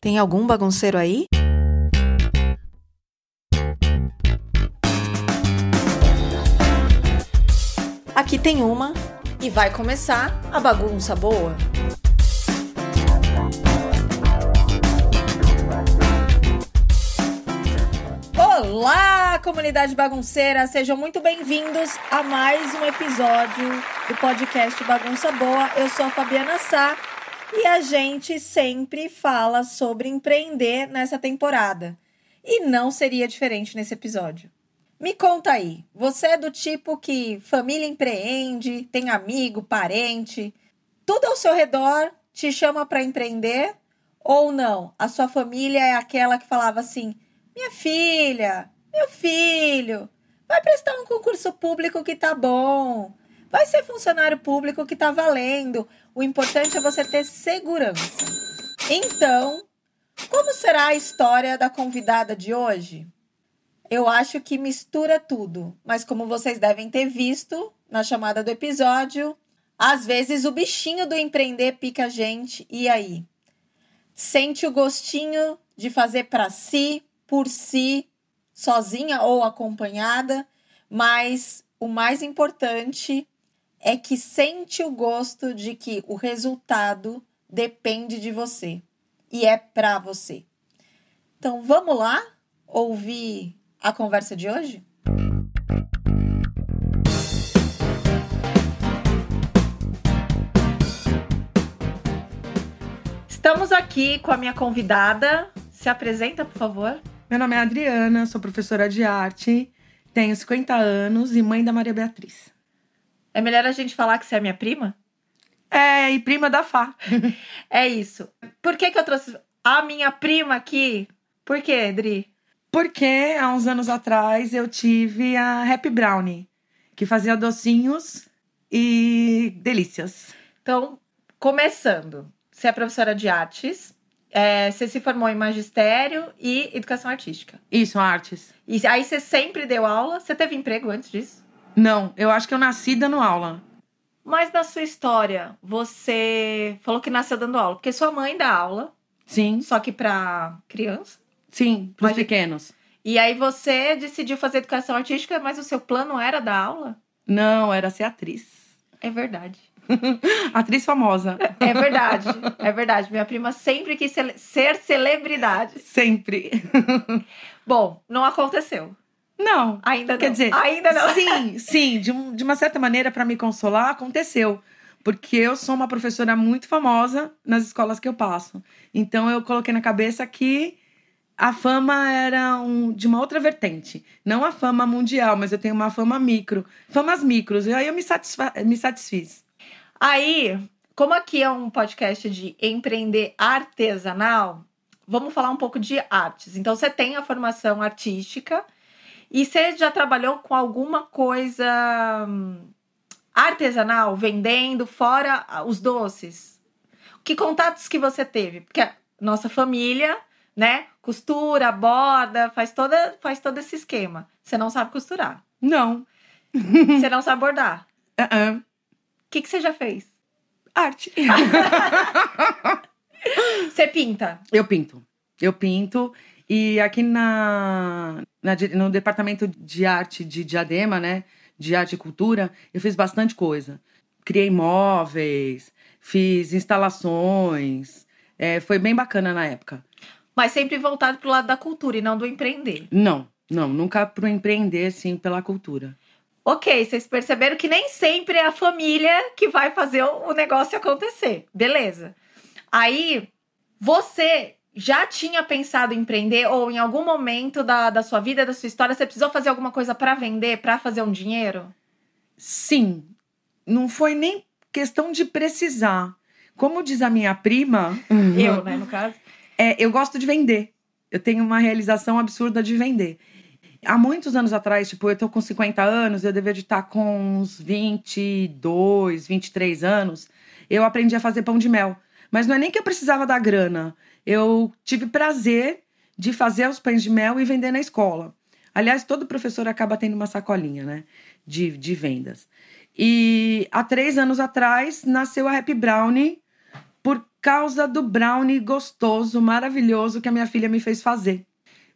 Tem algum bagunceiro aí? Aqui tem uma e vai começar a bagunça boa. Olá, comunidade bagunceira! Sejam muito bem-vindos a mais um episódio do podcast Bagunça Boa. Eu sou a Fabiana Sá e a gente sempre fala sobre empreender nessa temporada. E não seria diferente nesse episódio. Me conta aí, você é do tipo que família empreende, tem amigo, parente, tudo ao seu redor te chama para empreender? Ou não? A sua família é aquela que falava assim: minha filha, meu filho, vai prestar um concurso público que tá bom. Vai ser funcionário público que tá valendo. O importante é você ter segurança. Então, como será a história da convidada de hoje? Eu acho que mistura tudo, mas como vocês devem ter visto na chamada do episódio, às vezes o bichinho do empreender pica a gente e aí? Sente o gostinho de fazer para si, por si, sozinha ou acompanhada, mas o mais importante é que sente o gosto de que o resultado depende de você e é para você. Então vamos lá ouvir a conversa de hoje? Estamos aqui com a minha convidada. Se apresenta, por favor. Meu nome é Adriana, sou professora de arte, tenho 50 anos e mãe da Maria Beatriz. É melhor a gente falar que você é minha prima? É, e prima da Fá. é isso. Por que, que eu trouxe a minha prima aqui? Por quê, Dri? Porque há uns anos atrás eu tive a Happy Brownie, que fazia docinhos e delícias. Então, começando, você é professora de artes, é, você se formou em magistério e educação artística. Isso, artes. E aí você sempre deu aula? Você teve emprego antes disso? Não, eu acho que eu nasci dando aula. Mas na sua história, você falou que nasceu dando aula, porque sua mãe dá aula. Sim. Só que para criança? Sim, para os pequenos. E aí você decidiu fazer educação artística, mas o seu plano era dar aula? Não, era ser atriz. É verdade. atriz famosa. É verdade, é verdade. Minha prima sempre quis ser celebridade. Sempre. Bom, não aconteceu. Não. Ainda não. Quer dizer, ainda não. Sim, sim. De, um, de uma certa maneira, para me consolar, aconteceu. Porque eu sou uma professora muito famosa nas escolas que eu passo. Então eu coloquei na cabeça que a fama era um, de uma outra vertente. Não a fama mundial, mas eu tenho uma fama micro. Famas micros. E aí eu me, satisfa me satisfiz. Aí, como aqui é um podcast de empreender artesanal, vamos falar um pouco de artes. Então, você tem a formação artística e você já trabalhou com alguma coisa hum, artesanal, vendendo fora os doces? Que contatos que você teve? Porque a nossa família, né, costura, borda, faz toda, faz todo esse esquema. Você não sabe costurar? Não. Você não sabe bordar? Uh -uh. O que, que você já fez? Arte. você pinta? Eu pinto. Eu pinto. E aqui na, na, no departamento de arte de Diadema, né? De arte e cultura, eu fiz bastante coisa. Criei móveis, fiz instalações. É, foi bem bacana na época. Mas sempre voltado para o lado da cultura e não do empreender. Não, não, nunca para o empreender, sim, pela cultura. Ok, vocês perceberam que nem sempre é a família que vai fazer o negócio acontecer. Beleza. Aí, você já tinha pensado em empreender ou em algum momento da, da sua vida, da sua história, você precisou fazer alguma coisa para vender, para fazer um dinheiro? Sim. Não foi nem questão de precisar. Como diz a minha prima. Eu, né, no caso? É, eu gosto de vender. Eu tenho uma realização absurda de vender. Há muitos anos atrás, tipo, eu tô com 50 anos, eu deveria estar com uns 22, 23 anos. Eu aprendi a fazer pão de mel. Mas não é nem que eu precisava da grana. Eu tive prazer de fazer os pães de mel e vender na escola. Aliás, todo professor acaba tendo uma sacolinha, né? De, de vendas. E há três anos atrás nasceu a Happy Brownie por causa do brownie gostoso, maravilhoso que a minha filha me fez fazer.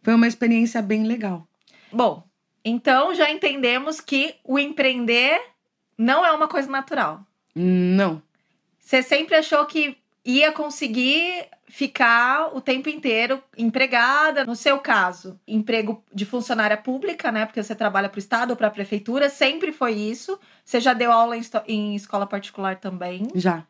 Foi uma experiência bem legal. Bom, então já entendemos que o empreender não é uma coisa natural. Não. Você sempre achou que ia conseguir ficar o tempo inteiro empregada. No seu caso, emprego de funcionária pública, né? Porque você trabalha para o Estado ou para a Prefeitura, sempre foi isso. Você já deu aula em, em escola particular também? Já.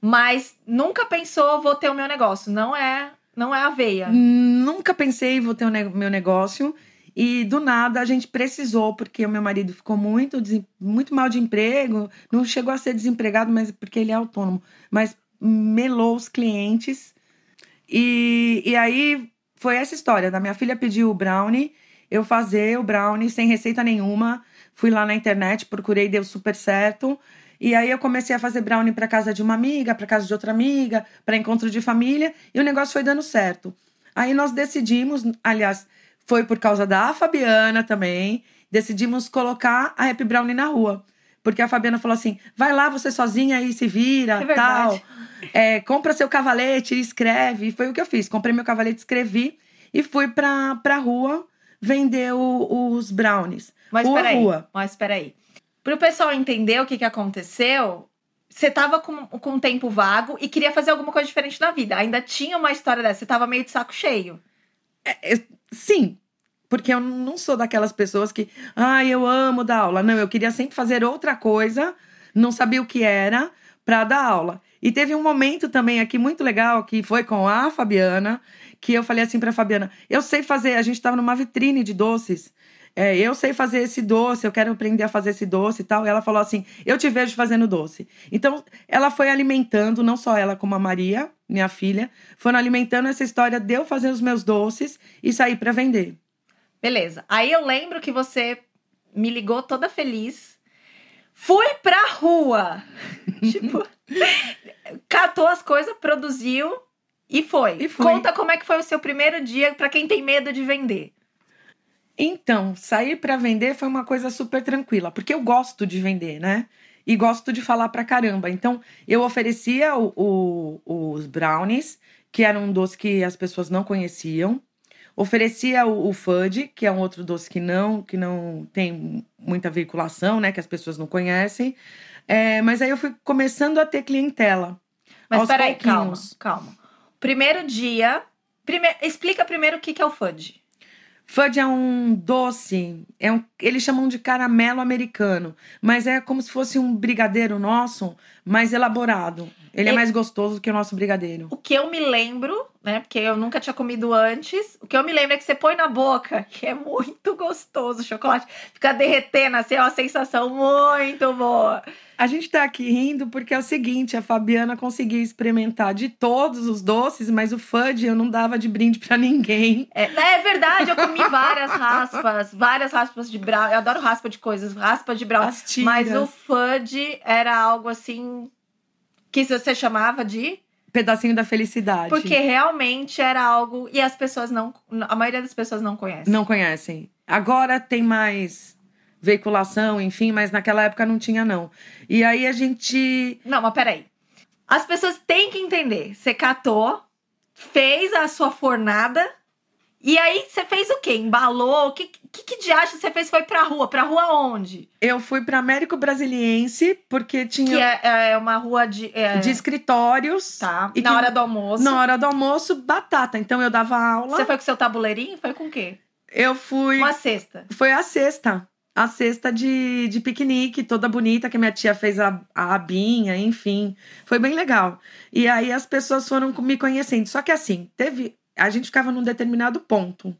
Mas nunca pensou, vou ter o meu negócio. Não é, não é a veia. Nunca pensei, vou ter o ne meu negócio. E do nada a gente precisou, porque o meu marido ficou muito, muito mal de emprego. Não chegou a ser desempregado, mas porque ele é autônomo. Mas melou os clientes. E, e aí foi essa história. Da minha filha pediu o brownie, eu fazer o brownie sem receita nenhuma. Fui lá na internet, procurei, deu super certo. E aí eu comecei a fazer brownie para casa de uma amiga, para casa de outra amiga, para encontro de família, e o negócio foi dando certo. Aí nós decidimos, aliás, foi por causa da Fabiana também, decidimos colocar a Happy Brownie na rua. Porque a Fabiana falou assim: vai lá você sozinha e se vira, é tal. É, compra seu cavalete e escreve. E foi o que eu fiz. Comprei meu cavalete, escrevi e fui pra, pra rua vender o, os brownies. Mas rua, peraí, rua. mas peraí. Pro pessoal entender o que, que aconteceu, você tava com, com um tempo vago e queria fazer alguma coisa diferente na vida. Ainda tinha uma história dessa, você tava meio de saco cheio. É, sim, porque eu não sou daquelas pessoas que, ah, eu amo dar aula. Não, eu queria sempre fazer outra coisa, não sabia o que era, para dar aula. E teve um momento também aqui muito legal, que foi com a Fabiana, que eu falei assim para Fabiana: eu sei fazer, a gente estava numa vitrine de doces. É, eu sei fazer esse doce, eu quero aprender a fazer esse doce e tal. E ela falou assim: Eu te vejo fazendo doce. Então, ela foi alimentando, não só ela, como a Maria, minha filha, foram alimentando essa história de eu fazer os meus doces e sair para vender. Beleza. Aí eu lembro que você me ligou toda feliz. Fui pra rua. tipo, catou as coisas, produziu e foi. E fui. Conta como é que foi o seu primeiro dia para quem tem medo de vender. Então, sair para vender foi uma coisa super tranquila, porque eu gosto de vender, né? E gosto de falar pra caramba. Então, eu oferecia o, o, os brownies, que eram um doce que as pessoas não conheciam. Oferecia o, o fudge, que é um outro doce que não, que não tem muita veiculação, né? Que as pessoas não conhecem. É, mas aí eu fui começando a ter clientela. Mas peraí, calma, calma. Primeiro dia. Primeiro, explica primeiro o que, que é o fudge. Fudge é um doce, é um, eles chamam de caramelo americano, mas é como se fosse um brigadeiro nosso, mais elaborado. Ele é, é mais gostoso do que o nosso brigadeiro. O que eu me lembro, né, porque eu nunca tinha comido antes, o que eu me lembro é que você põe na boca, que é muito gostoso o chocolate, fica derretendo, assim, é uma sensação muito boa. A gente tá aqui rindo porque é o seguinte: a Fabiana conseguia experimentar de todos os doces, mas o fudge eu não dava de brinde para ninguém. É, é, verdade, eu comi várias raspas, várias raspas de brown. Eu adoro raspa de coisas, raspa de brown. Mas o fudge era algo assim que você chamava de pedacinho da felicidade. Porque realmente era algo e as pessoas não, a maioria das pessoas não conhece. Não conhecem. Agora tem mais veiculação, enfim, mas naquela época não tinha, não. E aí a gente. Não, mas peraí. As pessoas têm que entender. Você catou, fez a sua fornada, e aí você fez o quê? Embalou? O que, que, que de acha você fez? Foi pra rua? Pra rua onde? Eu fui pra Américo Brasiliense, porque tinha. Que é, é uma rua de. É... De escritórios. Tá. E na que... hora do almoço. Na hora do almoço, batata. Então eu dava aula. Você foi com seu tabuleirinho? Foi com o quê? Eu fui. Uma cesta. Foi a cesta a cesta de, de piquenique, toda bonita, que minha tia fez a, a abinha, enfim. Foi bem legal. E aí as pessoas foram me conhecendo. Só que assim, teve. A gente ficava num determinado ponto.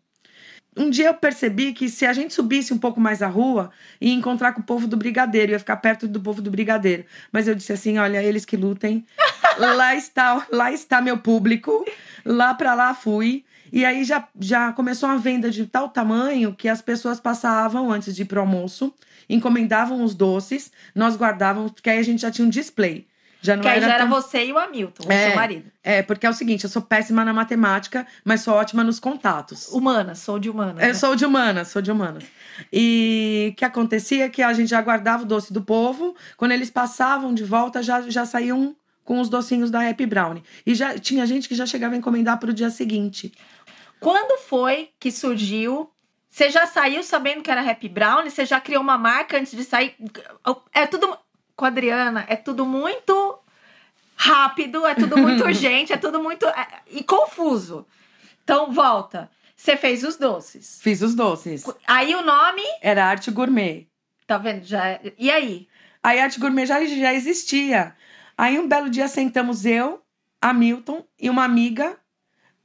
Um dia eu percebi que se a gente subisse um pouco mais a rua, ia encontrar com o povo do Brigadeiro, ia ficar perto do povo do Brigadeiro. Mas eu disse assim: olha, eles que lutem. lá está, lá está meu público. Lá para lá fui. E aí já, já começou uma venda de tal tamanho que as pessoas passavam antes de ir pro almoço, encomendavam os doces, nós guardávamos, porque aí a gente já tinha um display. Já não que aí já era tão... você e o Hamilton, é, o seu marido. É, porque é o seguinte, eu sou péssima na matemática, mas sou ótima nos contatos. Humanas, sou de humanas. Eu né? sou de humanas, sou de humanas. E o que acontecia é que a gente já guardava o doce do povo, quando eles passavam de volta, já, já saíam com os docinhos da Happy Brownie. E já tinha gente que já chegava a encomendar para o dia seguinte. Quando foi que surgiu? Você já saiu sabendo que era Happy Brownie? Você já criou uma marca antes de sair? É tudo. Com a Adriana, é tudo muito rápido, é tudo muito urgente, é tudo muito. É, e confuso. Então, volta. Você fez os doces. Fiz os doces. Aí o nome. Era Arte Gourmet. Tá vendo? Já... é- E aí? Aí Arte Gourmet já, já existia. Aí um belo dia sentamos eu, a Milton e uma amiga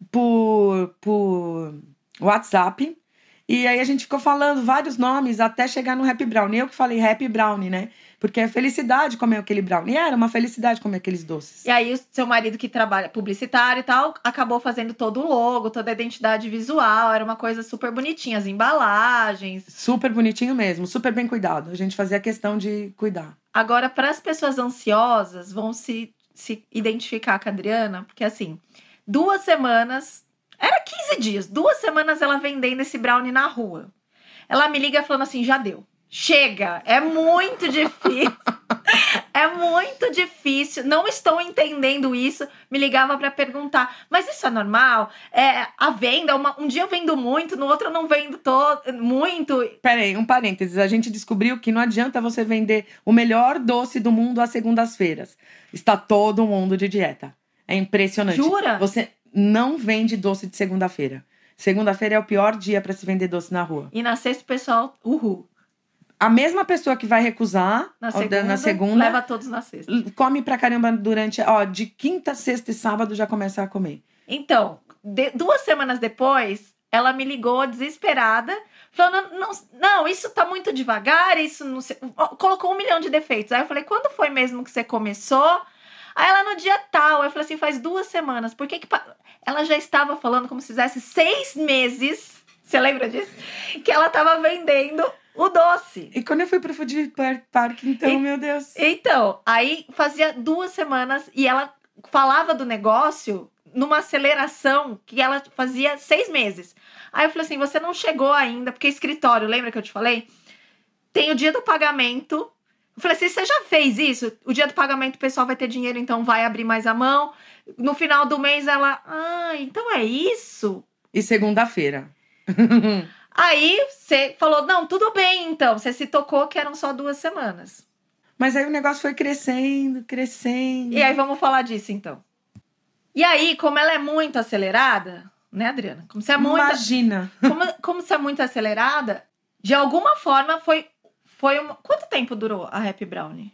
por, por WhatsApp. E aí a gente ficou falando vários nomes até chegar no Happy Brownie. Eu que falei Happy Brownie, né? Porque é felicidade comer aquele brownie. E era uma felicidade comer aqueles doces. E aí, o seu marido que trabalha publicitário e tal, acabou fazendo todo o logo, toda a identidade visual. Era uma coisa super bonitinha, as embalagens. Super bonitinho mesmo, super bem cuidado. A gente fazia questão de cuidar. Agora, para as pessoas ansiosas, vão se, se identificar com a Adriana, porque assim, duas semanas, era 15 dias, duas semanas ela vendendo esse brownie na rua. Ela me liga falando assim: já deu. Chega, é muito difícil. é muito difícil. Não estou entendendo isso. Me ligava para perguntar, mas isso é normal? É a venda, uma- um dia eu vendo muito, no outro eu não vendo todo muito. Peraí, um parênteses. A gente descobriu que não adianta você vender o melhor doce do mundo às segundas-feiras. Está todo mundo de dieta. É impressionante. Jura? Você não vende doce de segunda-feira. Segunda-feira é o pior dia para se vender doce na rua. E na sexta o pessoal, uhul. A mesma pessoa que vai recusar Na segunda, na segunda leva todos na sexta. come pra caramba durante. Ó, de quinta, sexta e sábado já começa a comer. Então, de- duas semanas depois, ela me ligou desesperada, falando: não, não, isso tá muito devagar, isso não sei. Colocou um milhão de defeitos. Aí eu falei: quando foi mesmo que você começou? Aí ela no dia tal, eu falei assim: faz duas semanas. Por que que. Ela já estava falando como se fizesse seis meses. Você lembra disso? Que ela tava vendendo o doce. E quando eu fui pro Food Par- Park, então, E- meu Deus. Então, aí fazia duas semanas e ela falava do negócio numa aceleração que ela fazia seis meses. Aí eu falei assim: você não chegou ainda, porque escritório, lembra que eu te falei? Tem o dia do pagamento. Eu falei assim: você já fez isso? O dia do pagamento o pessoal vai ter dinheiro, então vai abrir mais a mão. No final do mês ela, ah, então é isso? E segunda-feira. Aí você falou: não, tudo bem então. Você se tocou que eram só duas semanas. Mas aí o negócio foi crescendo, crescendo. E aí vamos falar disso então. E aí, como ela é muito acelerada, né, Adriana? Como você é muito, Imagina. como, como você é muito acelerada, de alguma forma foi foi uma... quanto tempo durou a Happy Brownie?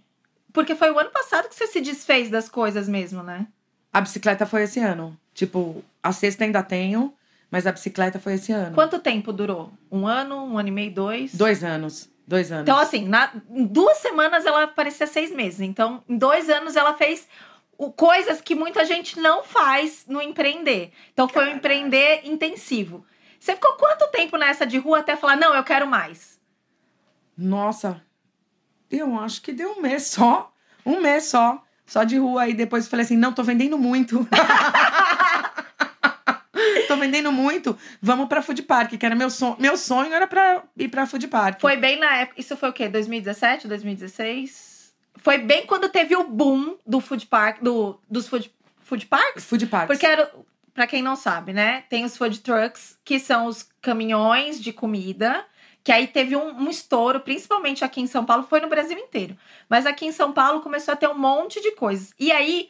Porque foi o ano passado que você se desfez das coisas mesmo, né? A bicicleta foi esse ano. Tipo, a sexta ainda tenho, mas a bicicleta foi esse ano. Quanto tempo durou? Um ano, um ano e meio, dois? Dois anos. Dois anos. Então, assim, na, em duas semanas ela parecia seis meses. Então, em dois anos ela fez o- coisas que muita gente não faz no empreender. Então, foi um empreender intensivo. Você ficou quanto tempo nessa de rua até falar, não, eu quero mais? Nossa, eu acho que deu um mês só. Um mês só. Só de rua. Aí depois eu falei assim: não, tô vendendo muito. tô vendendo muito. Vamos pra Food Park, que era meu sonho. Meu sonho era pra ir pra Food Park. Foi bem na época. Isso foi o quê? 2017, 2016? Foi bem quando teve o boom do food park, do, dos food, food parks? Food Park. Porque era, pra quem não sabe, né? Tem os food trucks, que são os caminhões de comida, que aí teve um, um estouro, principalmente aqui em São Paulo, foi no Brasil inteiro. Mas aqui em São Paulo começou a ter um monte de coisas. E aí,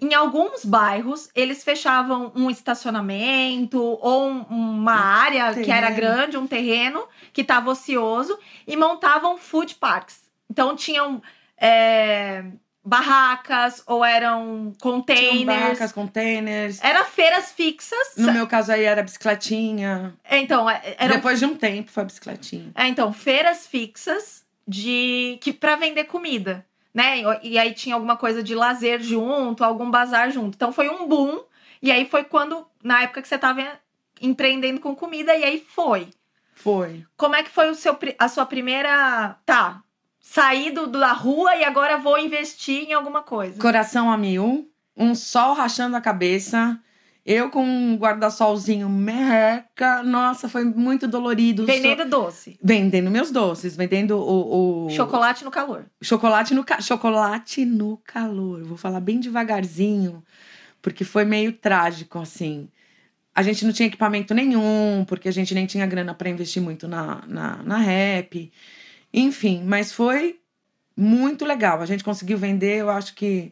em alguns bairros, eles fechavam um estacionamento ou um- uma área que era terreno. grande, um terreno que estava ocioso, e montavam food parks. Então tinham é, barracas ou eram Tinham containers. barracas, containers. Era feiras fixas. No meu caso aí era bicicletinha. É, Então, é, eram Depois de um tempo foi bicicletinha. É, então, feiras fixas de que para vender comida, né? E, aí tinha alguma coisa de lazer junto, algum bazar junto. Então foi um boom. E aí foi quando na época que você tava empreendendo com comida e aí foi. Foi. Como é que foi o seu a sua primeira, tá, saí do, da rua e agora vou investir em alguma coisa. Coração a mil, um sol rachando a cabeça Eu com um guarda-solzinho merreca, nossa, foi muito dolorido. Vendendo doce. Vendendo meus doces, vendendo o. o... Chocolate no calor. Chocolate no, ca... Chocolate no calor. Vou falar bem devagarzinho, porque foi meio trágico, assim. A gente não tinha equipamento nenhum, porque a gente nem tinha grana para investir muito na, na, na rap. Enfim, mas foi muito legal. A gente conseguiu vender, eu acho que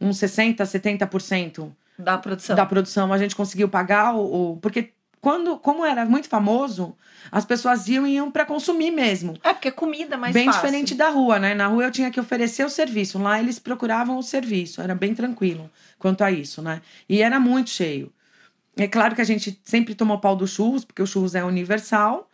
uns 60%, 70% da produção. Da produção. A gente conseguiu pagar o. o porque quando, como era muito famoso, as pessoas iam e iam para consumir mesmo. É, porque comida é mais bem fácil. diferente da rua, né? Na rua eu tinha que oferecer o serviço. Lá eles procuravam o serviço. Era bem tranquilo quanto a isso, né? E era muito cheio. É claro que a gente sempre tomou pau do churros, porque o churros é universal.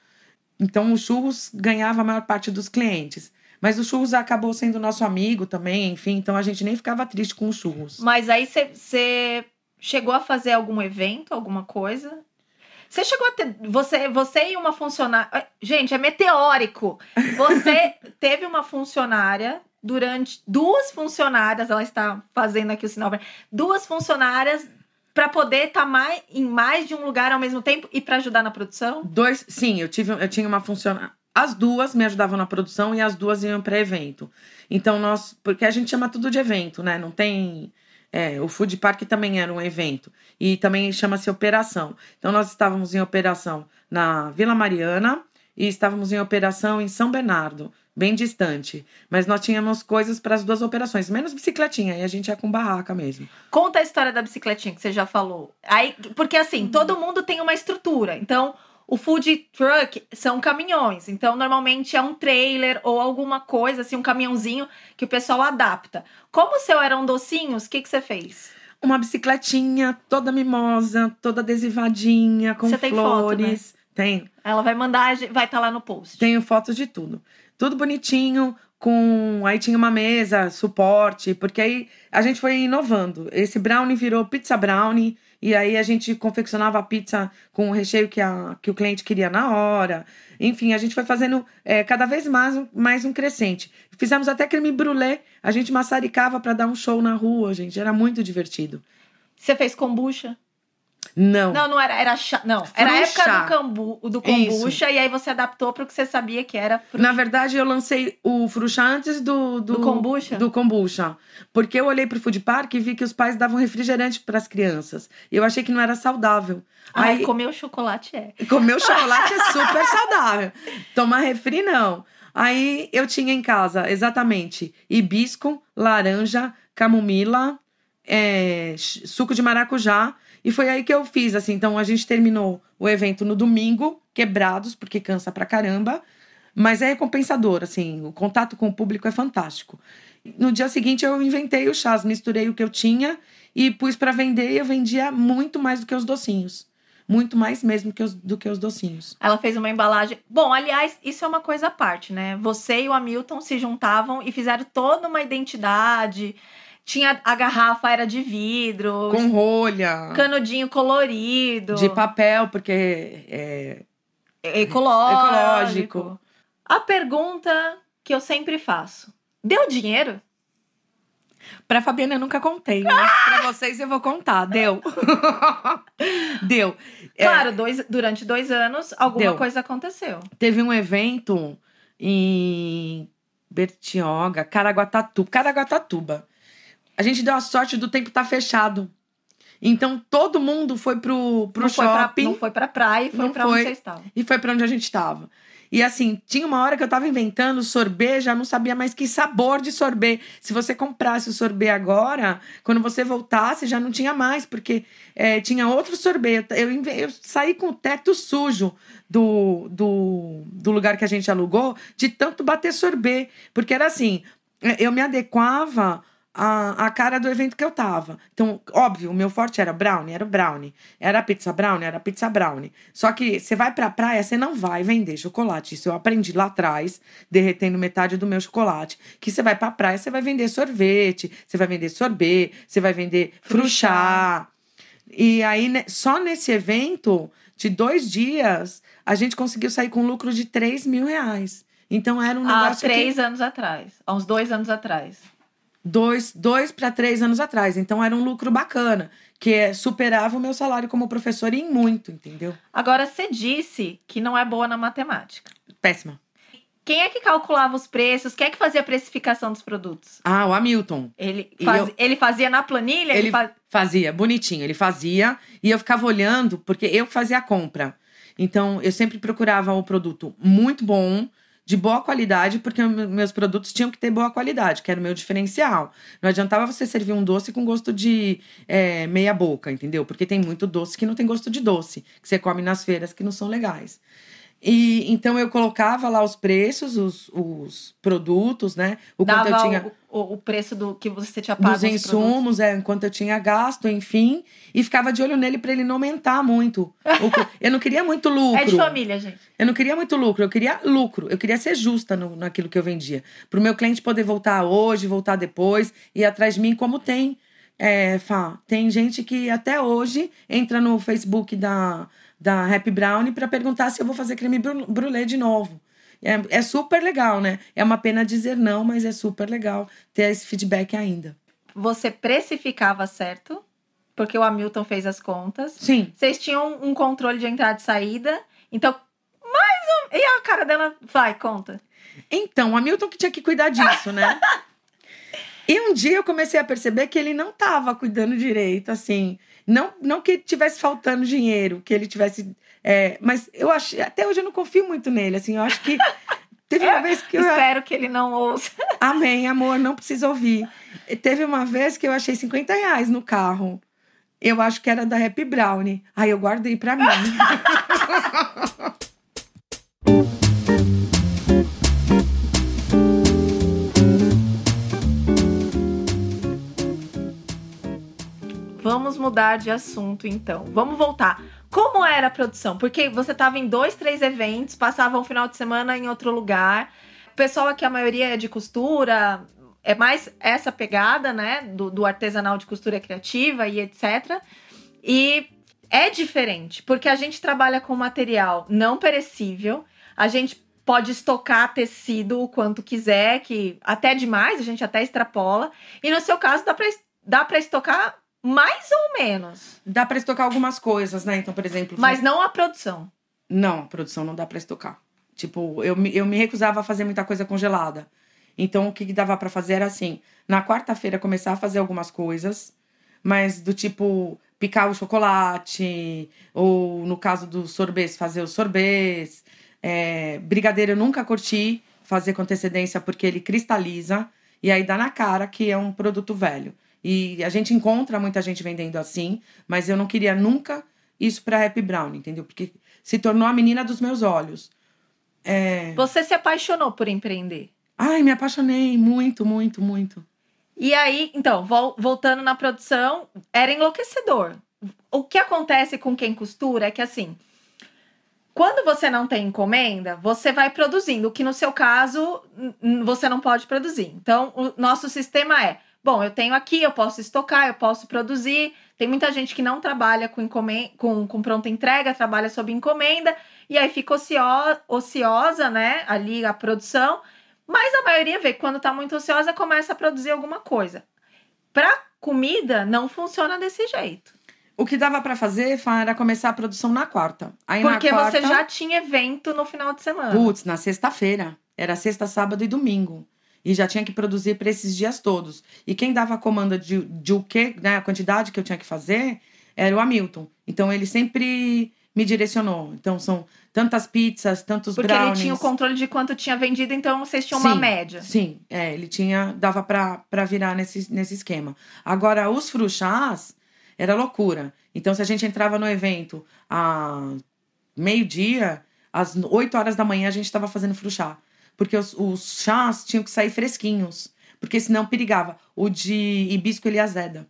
Então o churros ganhava a maior parte dos clientes. Mas o churros acabou sendo nosso amigo também, enfim, então a gente nem ficava triste com o churros. Mas aí você chegou a fazer algum evento, alguma coisa? Você chegou a ter. Você, você e uma funcionária. Gente, é meteórico. Você teve uma funcionária durante. Duas funcionárias, ela está fazendo aqui o sinal. Duas funcionárias para poder estar tá mais, em mais de um lugar ao mesmo tempo e para ajudar na produção? Dois, sim, eu tive, eu tinha uma funcionária. As duas me ajudavam na produção e as duas iam para evento. Então nós, porque a gente chama tudo de evento, né? Não tem é, o Food Park também era um evento e também chama-se operação. Então nós estávamos em operação na Vila Mariana e estávamos em operação em São Bernardo, bem distante. Mas nós tínhamos coisas para as duas operações, menos bicicletinha, e a gente ia com barraca mesmo. Conta a história da bicicletinha que você já falou. Aí, porque assim, todo mundo tem uma estrutura. Então, o food truck são caminhões, então normalmente é um trailer ou alguma coisa, assim, um caminhãozinho que o pessoal adapta. Como o seu eram docinhos, o que, que você fez? Uma bicicletinha toda mimosa, toda adesivadinha, com você flores. Tem, foto, né? tem. Ela vai mandar, vai estar tá lá no post. Tenho fotos de tudo. Tudo bonitinho, com. Aí tinha uma mesa, suporte, porque aí a gente foi inovando. Esse brownie virou pizza brownie e aí a gente confeccionava a pizza com o recheio que, a, que o cliente queria na hora. Enfim, a gente foi fazendo é, cada vez mais, mais um crescente. Fizemos até creme brulee, a gente maçaricava para dar um show na rua, gente. Era muito divertido. Você fez kombucha? Não. Não, não era, era chá. Não, fruxa. era a época do, cambu, do kombucha Isso. e aí você adaptou para o que você sabia que era fruxa. Na verdade, eu lancei o fruxa antes do, do, do kombucha. Do kombucha. Porque eu olhei pro food park e vi que os pais davam refrigerante para as crianças. E eu achei que não era saudável. Ai, aí, comer o chocolate é. Comer o chocolate é super saudável. Tomar refri, não. Aí eu tinha em casa, exatamente, hibisco, laranja, camomila, é, suco de maracujá e foi aí que eu fiz, assim. Então a gente terminou o evento no domingo, quebrados, porque cansa pra caramba. Mas é recompensador, assim. O contato com o público é fantástico. No dia seguinte eu inventei o chás, misturei o que eu tinha e pus para vender. E eu vendia muito mais do que os docinhos. Muito mais mesmo que os, do que os docinhos. Ela fez uma embalagem. Bom, aliás, isso é uma coisa à parte, né? Você e o Hamilton se juntavam e fizeram toda uma identidade tinha a garrafa era de vidro. Com rolha. Canudinho colorido. De papel, porque é. Ecológico. ecológico. A pergunta que eu sempre faço: deu dinheiro? Pra Fabiana eu nunca contei, mas pra vocês eu vou contar. Deu. Deu. É. Claro, é, dois, durante dois anos alguma deu. coisa aconteceu. Teve um evento em Bertioga, Caraguatatuba. Caraguatatuba a gente deu a sorte do tempo estar tá fechado. Então todo mundo foi pro, pro não shopping. Foi pra, não foi pra praia, foi não pra foi, onde vocês estavam. E foi pra onde a gente estava. E assim, tinha uma hora que eu tava inventando sorvete, já não sabia mais que sabor de sorvete. Se você comprasse o sorvete agora, quando você voltasse, já não tinha mais, porque é, tinha outro sorvete. Eu, eu saí com o teto sujo do, do, do lugar que a gente alugou, de tanto bater sorvete. Porque era assim, eu me adequava a, a cara do evento que eu tava. Então, óbvio, o meu forte era brownie, era brownie. Era pizza brownie, era pizza brownie. Só que você vai pra praia, você não vai vender chocolate. Isso eu aprendi lá atrás, derretendo metade do meu chocolate. Que você vai pra praia, você vai vender sorvete, você vai vender sorvete, você vai vender fruchá. E aí, só nesse evento de dois dias, a gente conseguiu sair com lucro de 3 mil reais. Então era um negócio. Há três que... anos atrás. Há uns dois anos atrás. Dois, dois para três anos atrás. Então era um lucro bacana, que é, superava o meu salário como professor em muito, entendeu? Agora, você disse que não é boa na matemática. Péssima. Quem é que calculava os preços? Quem é que fazia a precificação dos produtos? Ah, o Hamilton. Ele, faz- eu- ele fazia na planilha? Ele fa- fazia, bonitinho. Ele fazia e eu ficava olhando, porque eu fazia a compra. Então, eu sempre procurava o produto muito bom, de boa qualidade, porque me- meus produtos tinham que ter boa qualidade, que era o meu diferencial. Não adiantava você servir um doce com gosto de é, meia boca, entendeu? Porque tem muito doce que não tem gosto de doce, que você come nas feiras que não são legais. E então eu colocava lá os preços, os, os produtos, né? O quanto dava eu tinha o, o- preço do que você tinha pago dos insumos, é, enquanto eu tinha gasto, enfim, e ficava de olho nele para ele não aumentar muito. Eu não queria muito lucro. É de família, gente. Eu não queria muito lucro, eu queria lucro. Eu queria ser justa no, naquilo que eu vendia. Para o meu cliente poder voltar hoje, voltar depois, ir atrás de mim, como tem. É, Fá, tem gente que até hoje entra no Facebook da, da Happy Brown para perguntar se eu vou fazer creme bru- brulee de novo. É, é super legal, né? É uma pena dizer não, mas é super legal ter esse feedback ainda. Você precificava certo, porque o Hamilton fez as contas. Sim. Vocês tinham um controle de entrada e saída. Então, mais um. E a cara dela vai, conta. Então, o Hamilton que tinha que cuidar disso, né? e um dia eu comecei a perceber que ele não estava cuidando direito, assim. Não, não que tivesse faltando dinheiro, que ele tivesse. é, mas eu achei. Até hoje eu não confio muito nele, assim. Eu acho que. Teve uma vez que eu. Espero que ele não ouça. Amém, amor, não precisa ouvir. Teve uma vez que eu achei 50 reais no carro. Eu acho que era da Happy Brownie. Aí eu guardei pra mim. Vamos mudar de assunto, então. Vamos voltar. Como era a produção? Porque você estava em dois, três eventos, passava um final de semana em outro lugar. O pessoal aqui, a maioria é de costura, é mais essa pegada, né? Do, do artesanal de costura criativa e etc. E é diferente, porque a gente trabalha com material não perecível, a gente pode estocar tecido o quanto quiser, que até demais, a gente até extrapola. E no seu caso, dá para estocar mais ou menos, Dá pra estocar algumas coisas, né? Então, por exemplo. mas não a produção. Não, produção não dá pra estocar. Tipo, eu, me- eu me recusava a fazer muita coisa congelada. Então, o que que dava pra fazer era assim: na quarta-feira começar a fazer algumas coisas, mas do tipo picar o chocolate, ou no caso dos sorbets, fazer os sorbets. É, brigadeiro eu nunca curti fazer com antecedência porque ele cristaliza e aí dá na cara que é um produto velho. E a gente encontra muita gente vendendo assim, mas eu não queria nunca isso pra Happy Brown, entendeu? Porque se tornou a menina dos meus olhos. É... Você se apaixonou por empreender. Ai, me apaixonei muito, muito, muito. E aí, então, vol- voltando na produção, era enlouquecedor. O que acontece com quem costura é que assim, quando você não tem encomenda, você vai produzindo, o que no seu caso você não pode produzir. Então, o nosso sistema é: bom, eu tenho aqui, eu posso estocar, eu posso produzir. Tem muita gente que não trabalha com, com, com pronta entrega, trabalha sob encomenda, e aí fica ocio- ociosa, né? Ali a produção. Mas a maioria vê que quando tá muito ociosa, começa a produzir alguma coisa. Pra comida, não funciona desse jeito. O que dava pra fazer Fá, era começar a produção na quarta. Aí Porque na quarta, você já tinha evento no final de semana. Putz, na sexta-feira. Era sexta, sábado e domingo. E já tinha que produzir para esses dias todos. E quem dava a comanda de, de o quê, né, a quantidade que eu tinha que fazer, era o Hamilton. Então ele sempre me direcionou. Então são tantas pizzas, tantos Porque brownies. ele tinha o controle de quanto tinha vendido, então vocês tinham uma Sim, média. Sim, é, ele tinha, dava pra virar nesse, nesse esquema. Agora, os fruchás era loucura. Então, se a gente entrava no evento a meio-dia, às 8 horas da manhã a gente estava fazendo fruchá. Porque os, os chás tinham que sair fresquinhos. Porque senão perigava. O de hibisco ele azeda.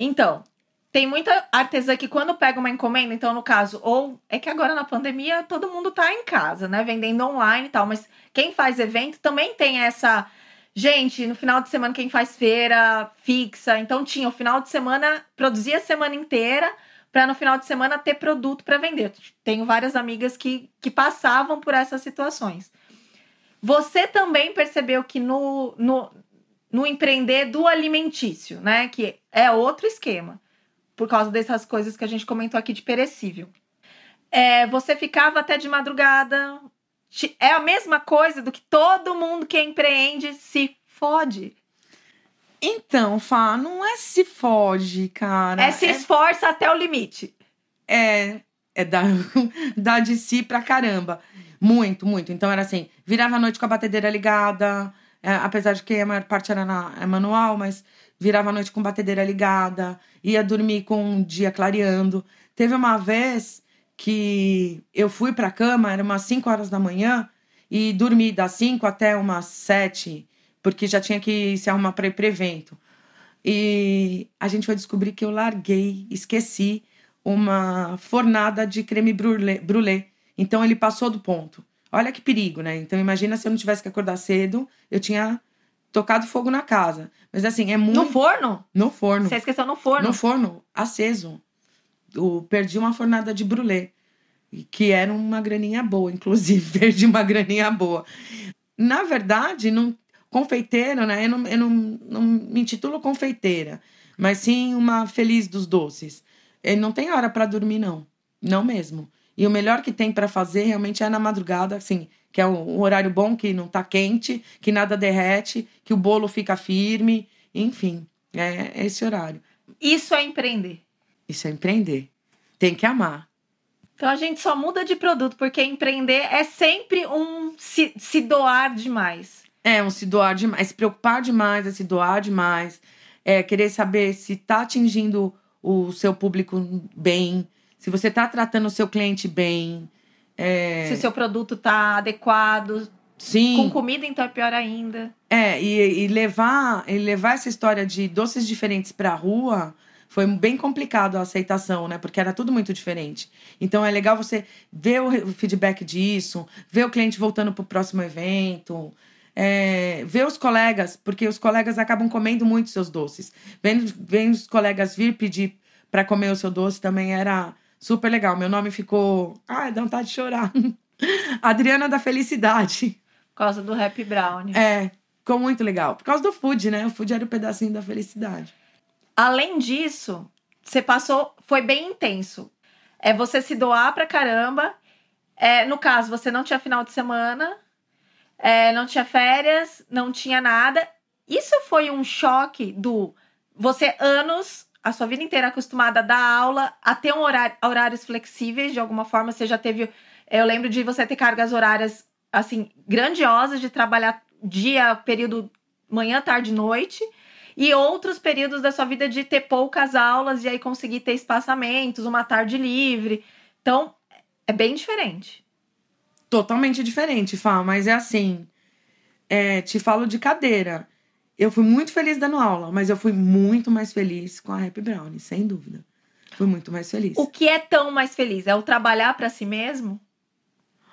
Então, tem muita artesã que quando pega uma encomenda, então no caso, ou é que agora na pandemia todo mundo tá em casa, né, vendendo online e tal, mas quem faz evento também tem essa Gente, no final de semana quem faz feira fixa, então tinha o final de semana, produzia a semana inteira para no final de semana ter produto para vender. Tenho várias amigas que, que passavam por essas situações. Você também percebeu que no, no no empreender do alimentício, né? Que é outro esquema, por causa dessas coisas que a gente comentou aqui de perecível. É, você ficava até de madrugada. É a mesma coisa do que todo mundo que empreende se fode. Então, Fá, não é se foge, cara. É se esforça até o limite. É, é dar, dar de si pra caramba. Muito, muito. Então era assim, virava a noite com a batedeira ligada, é, apesar de que a maior parte era na, é manual, mas virava a noite com a batedeira ligada, ia dormir com o dia clareando. Teve uma vez que eu fui pra cama, era umas 5 horas da manhã, e dormi das 5 até umas 7, porque já tinha que se arrumar para ir pro evento. E a gente vai descobrir que eu larguei, esqueci uma fornada de creme brulee. Então ele passou do ponto. Olha que perigo, né? Então imagina se eu não tivesse que acordar cedo, eu tinha tocado fogo na casa. Mas assim, é muito. No forno? No forno. Você esqueceu no forno? No forno, aceso. Eu perdi uma fornada de brulê. Que era uma graninha boa, inclusive. Perdi uma graninha boa. Na verdade, não, confeiteiro, né? Eu, não, eu não, não me intitulo confeiteira, mas sim uma feliz dos doces. Ele não tem hora para dormir, não. Não mesmo. E o melhor que tem para fazer realmente é na madrugada, assim, que é um horário bom, que não tá quente, que nada derrete, que o bolo fica firme, enfim, é esse horário. Isso é empreender. Isso é empreender. Tem que amar. Então a gente só muda de produto, porque empreender é sempre um se, se doar demais. É, um se doar demais, se preocupar demais, é se doar demais, é querer saber se tá atingindo o seu público bem, se você está tratando o seu cliente bem. É... Se o seu produto está adequado. Sim. Com comida, então é pior ainda. É, e, e levar, e levar essa história de doces diferentes para a rua foi bem complicado a aceitação, né? Porque era tudo muito diferente. Então é legal você ver o feedback disso, ver o cliente voltando para o próximo evento. É, ver os colegas, porque os colegas acabam comendo muito seus doces. Vendo, vendo os colegas vir pedir para comer o seu doce também era super legal. Meu nome ficou. Ai, dá vontade de chorar. Adriana da Felicidade. Por causa do Happy Brownie. É, ficou muito legal. Por causa do food, né? O food era o um pedacinho da felicidade. Além disso, você passou. Foi bem intenso. É você se doar pra caramba. É, no caso, você não tinha final de semana é, não tinha férias, não tinha nada. Isso foi um choque do você anos, a sua vida inteira acostumada a dar aula, a ter um horário, horários flexíveis de alguma forma. Você já teve. Eu lembro de você ter cargas horárias assim grandiosas de trabalhar dia, período manhã, tarde, noite. E outros períodos da sua vida de ter poucas aulas e aí conseguir ter espaçamentos, uma tarde livre. Então, é bem diferente totalmente diferente, Fá, mas é assim. É, te falo de cadeira. Eu fui muito feliz dando aula, mas eu fui muito mais feliz com a Happy Brownie, sem dúvida. Fui muito mais feliz. O que é tão mais feliz? É o trabalhar para si mesmo?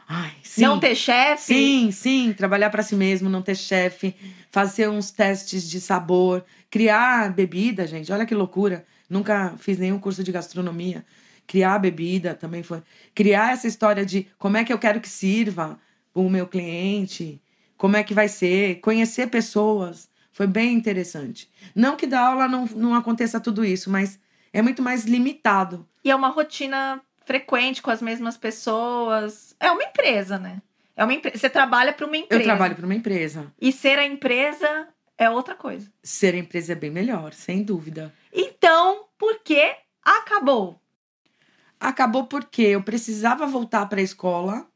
Ai, sim. Não ter chefe? Sim, sim. Trabalhar para si mesmo, não ter chefe, fazer uns testes de sabor, criar bebida, gente. Olha que loucura. Nunca fiz nenhum curso de gastronomia criar a bebida também foi. Criar essa história de como é que eu quero que sirva o meu cliente, como é que vai ser, conhecer pessoas. Foi bem interessante. Não que da aula não, não aconteça tudo isso, mas é muito mais limitado. E é uma rotina frequente com as mesmas pessoas. É uma empresa, né? É uma Você trabalha para uma empresa. Eu trabalho para uma empresa. E ser a empresa é outra coisa. Ser a empresa é bem melhor, sem dúvida. Então, por que acabou? Acabou porque eu precisava voltar para a escola.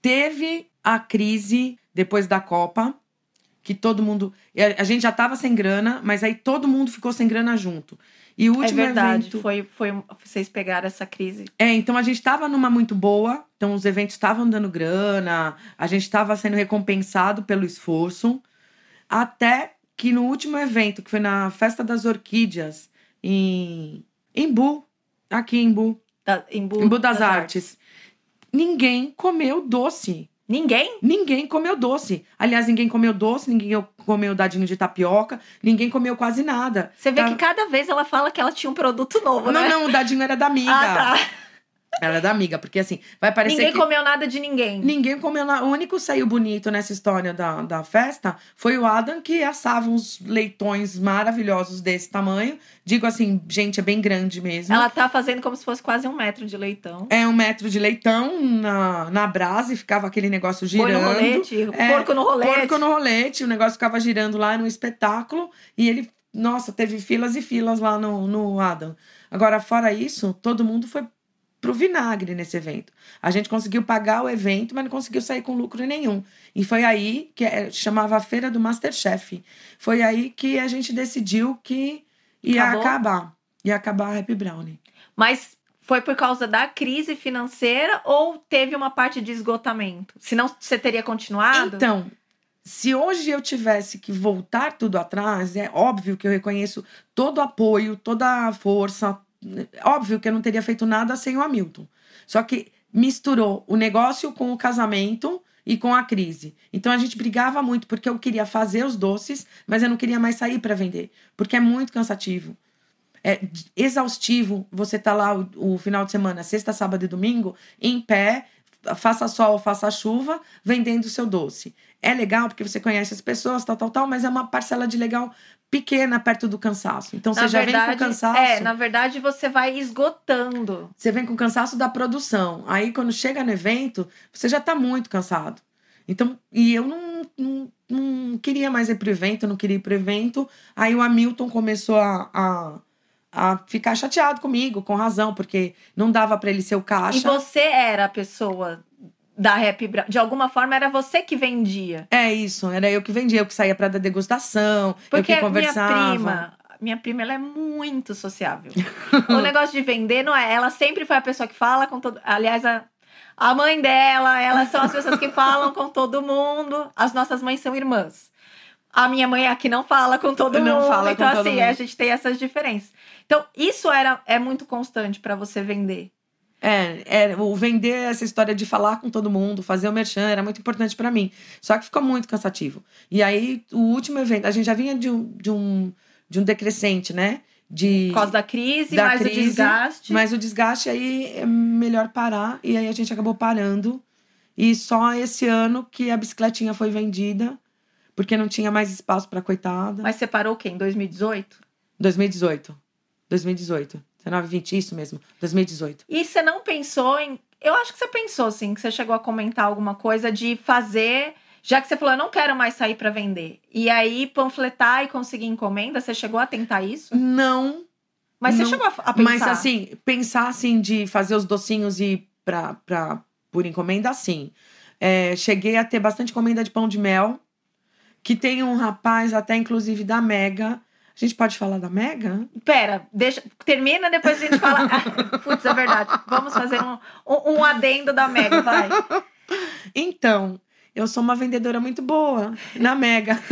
Teve a crise depois da Copa, que todo mundo. A gente já estava sem grana, mas aí todo mundo ficou sem grana junto. E o último é verdade, evento... foi, foi vocês pegaram essa crise. É, então a gente estava numa muito boa, então os eventos estavam dando grana, a gente estava sendo recompensado pelo esforço, até que no último evento, que foi na Festa das Orquídeas, em, em Bu, aqui em Bu, da, em Bu, em Bu das, das Artes. Artes. Ninguém comeu doce. Ninguém? Ninguém comeu doce. Aliás, ninguém comeu doce, ninguém comeu dadinho de tapioca, ninguém comeu quase nada. Você vê tá... que cada vez ela fala que ela tinha um produto novo, não, né? Não, não, o dadinho era da amiga. Ah, tá. Era da amiga, porque assim, vai parecer Ninguém que... comeu nada de ninguém. Ninguém comeu nada. O único saiu bonito nessa história da, da festa foi o Adam, que assava uns leitões maravilhosos desse tamanho. Digo assim, gente, é bem grande mesmo. Ela tá fazendo como se fosse quase um metro de leitão. É um metro de leitão na, na brasa e ficava aquele negócio girando. no rolete, É, porco no rolete. Porco no rolete, o negócio ficava girando lá no espetáculo e ele, nossa, teve filas e filas lá no, no Adam. Agora, fora isso, todo mundo foi pro vinagre nesse evento. A gente conseguiu pagar o evento, mas não conseguiu sair com lucro nenhum. E foi aí que é, chamava a Feira do Masterchef. Foi aí que a gente decidiu que ia Acabou? acabar. Ia acabar a Happy Brownie. Mas foi por causa da crise financeira ou teve uma parte de esgotamento? Senão você teria continuado? Então, se hoje eu tivesse que voltar tudo atrás, é óbvio que eu reconheço todo o apoio, toda a força. Óbvio que eu não teria feito nada sem o Hamilton. Só que misturou o negócio com o casamento e com a crise. Então a gente brigava muito porque eu queria fazer os doces, mas eu não queria mais sair para vender, porque é muito cansativo. É exaustivo você tá lá o, o final de semana, sexta, sábado e domingo, em pé, faça sol, faça chuva, vendendo o seu doce. É legal porque você conhece as pessoas, tal, tal, tal, mas é uma parcela de legal pequena perto do cansaço. Então você Na já vem com cansaço. É, na verdade você vai esgotando. Você vem com cansaço da produção. Aí quando chega no evento, você já tá muito cansado. Então, e eu não, não, não queria mais ir pro evento, não queria ir pro evento. Aí o Hamilton começou a, a, a ficar chateado comigo, com razão, porque não dava para ele ser o caixa. E você era a pessoa da Happy Brown. De alguma forma era você que vendia. É isso, era eu que vendia, eu que saía pra dar degustação, Porque eu que minha conversava. prima, minha prima ela é muito sociável. o negócio de vender não é, ela sempre foi a pessoa que fala com todo, aliás, a a mãe dela, elas são as pessoas que falam com todo mundo. As nossas mães são irmãs. A minha mãe aqui não fala com todo Não mundo. fala com então, assim, mundo. a gente tem essas diferenças. Então, isso era, é muito constante para você vender. É, é, o vender essa história de falar com todo mundo, fazer o merchan, era muito importante pra mim. Só que ficou muito cansativo. E aí, o último evento, a gente já vinha de um, de um, de um decrescente, né? De, Por causa da crise, Da mais crise, o desgaste. Mas o desgaste aí é melhor parar. E aí a gente acabou parando. E só esse ano que a bicicletinha foi vendida, porque não tinha mais espaço pra coitada. Mas você parou o quê? Em 2018? 2018. 2018. 19, 20, isso mesmo. 2018. E você não pensou em. Eu acho que você pensou, sim, que você chegou a comentar alguma coisa de fazer. Já que você falou, eu não quero mais sair para vender. E aí, panfletar e conseguir encomenda, você chegou a tentar isso? Não, Mas você Não, chegou a, a pensar. Mas assim, pensar assim de fazer os docinhos e pra, pra, por encomenda, sim. É, cheguei a ter bastante encomenda de pão de mel. Que tem um rapaz, até inclusive da Mega. A gente pode falar da Mega? Pera, deixa, termina, depois a gente fala. Putz, é verdade. Vamos fazer um, um, um adendo da Mega, vai. Então, eu sou uma vendedora muito boa na Mega.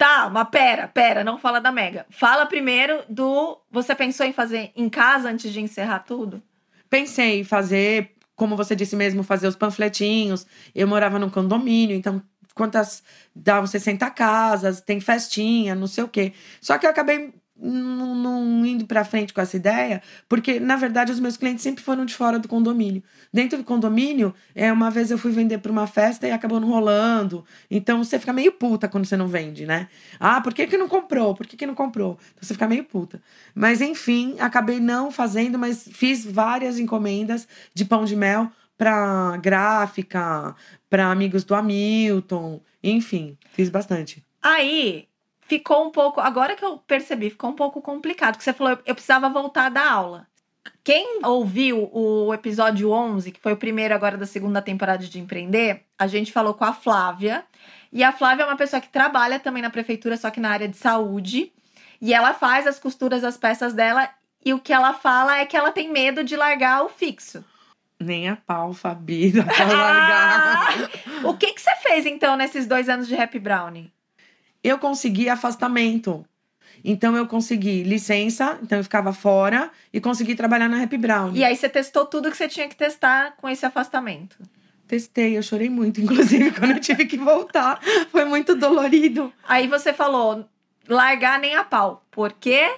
Tá, mas pera, pera, não fala da Mega. Fala primeiro do. Você pensou em fazer em casa antes de encerrar tudo? Pensei em fazer, como você disse mesmo, fazer os panfletinhos. Eu morava num condomínio, então quantas davam 60 casas, tem festinha, não sei o quê. Só que eu acabei não, não indo pra frente com essa ideia, porque na verdade os meus clientes sempre foram de fora do condomínio. Dentro do condomínio, é uma vez eu fui vender para uma festa e acabou não rolando. Então você fica meio puta quando você não vende, né? Ah, por que, que não comprou? Por que, que não comprou? Então você fica meio puta. Mas enfim, acabei não fazendo, mas fiz várias encomendas de pão de mel para gráfica, para amigos do Hamilton, enfim, fiz bastante. Aí ficou um pouco. Agora que eu percebi, ficou um pouco complicado. Porque você falou, eu precisava voltar da aula. Quem ouviu o episódio 11, que foi o primeiro agora da segunda temporada de Empreender, a gente falou com a Flávia. E a Flávia é uma pessoa que trabalha também na prefeitura, só que na área de saúde. E ela faz as costuras das peças dela. E o que ela fala é que ela tem medo de largar o fixo. Nem a pau, Fabi, dá pra largar. Ah! o que, que você fez então nesses dois anos de Happy Brownie? eu consegui afastamento. Então eu consegui licença, então eu ficava fora e consegui trabalhar na Happy Brown. E aí você testou tudo que você tinha que testar com esse afastamento. Testei, eu chorei muito, inclusive, quando eu tive que voltar. Foi muito dolorido. Aí você falou, largar nem a pau. Por quê?